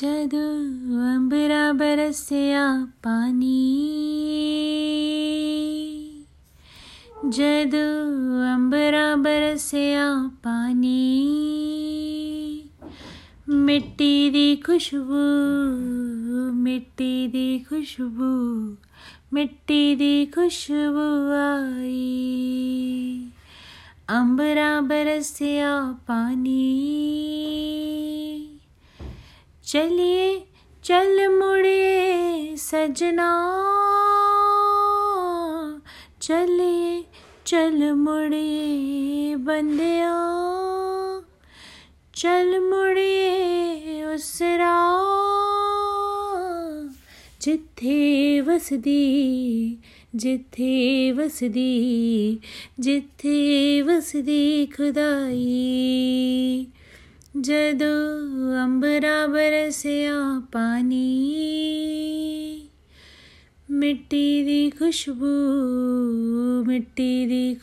जदू अंबरा बरसया पानी। जदू अम्बरा बरसया पानी। मिट्टी दी खुशबू, मिट्टी दी खुशबू, मिट्टी दी खुशबू आई। अम्बरा बरसया पानी। चलिए चल मुड़िए सजना। चलिए चल मुड़िए बंदिया। चल मुड़िए उस राह जिथे वसदी जिथे वसदी जिथे वसदी खुदाई। जदो अंबरा बरसया पानी मिट्टी दी खुशबू मिट्टी दी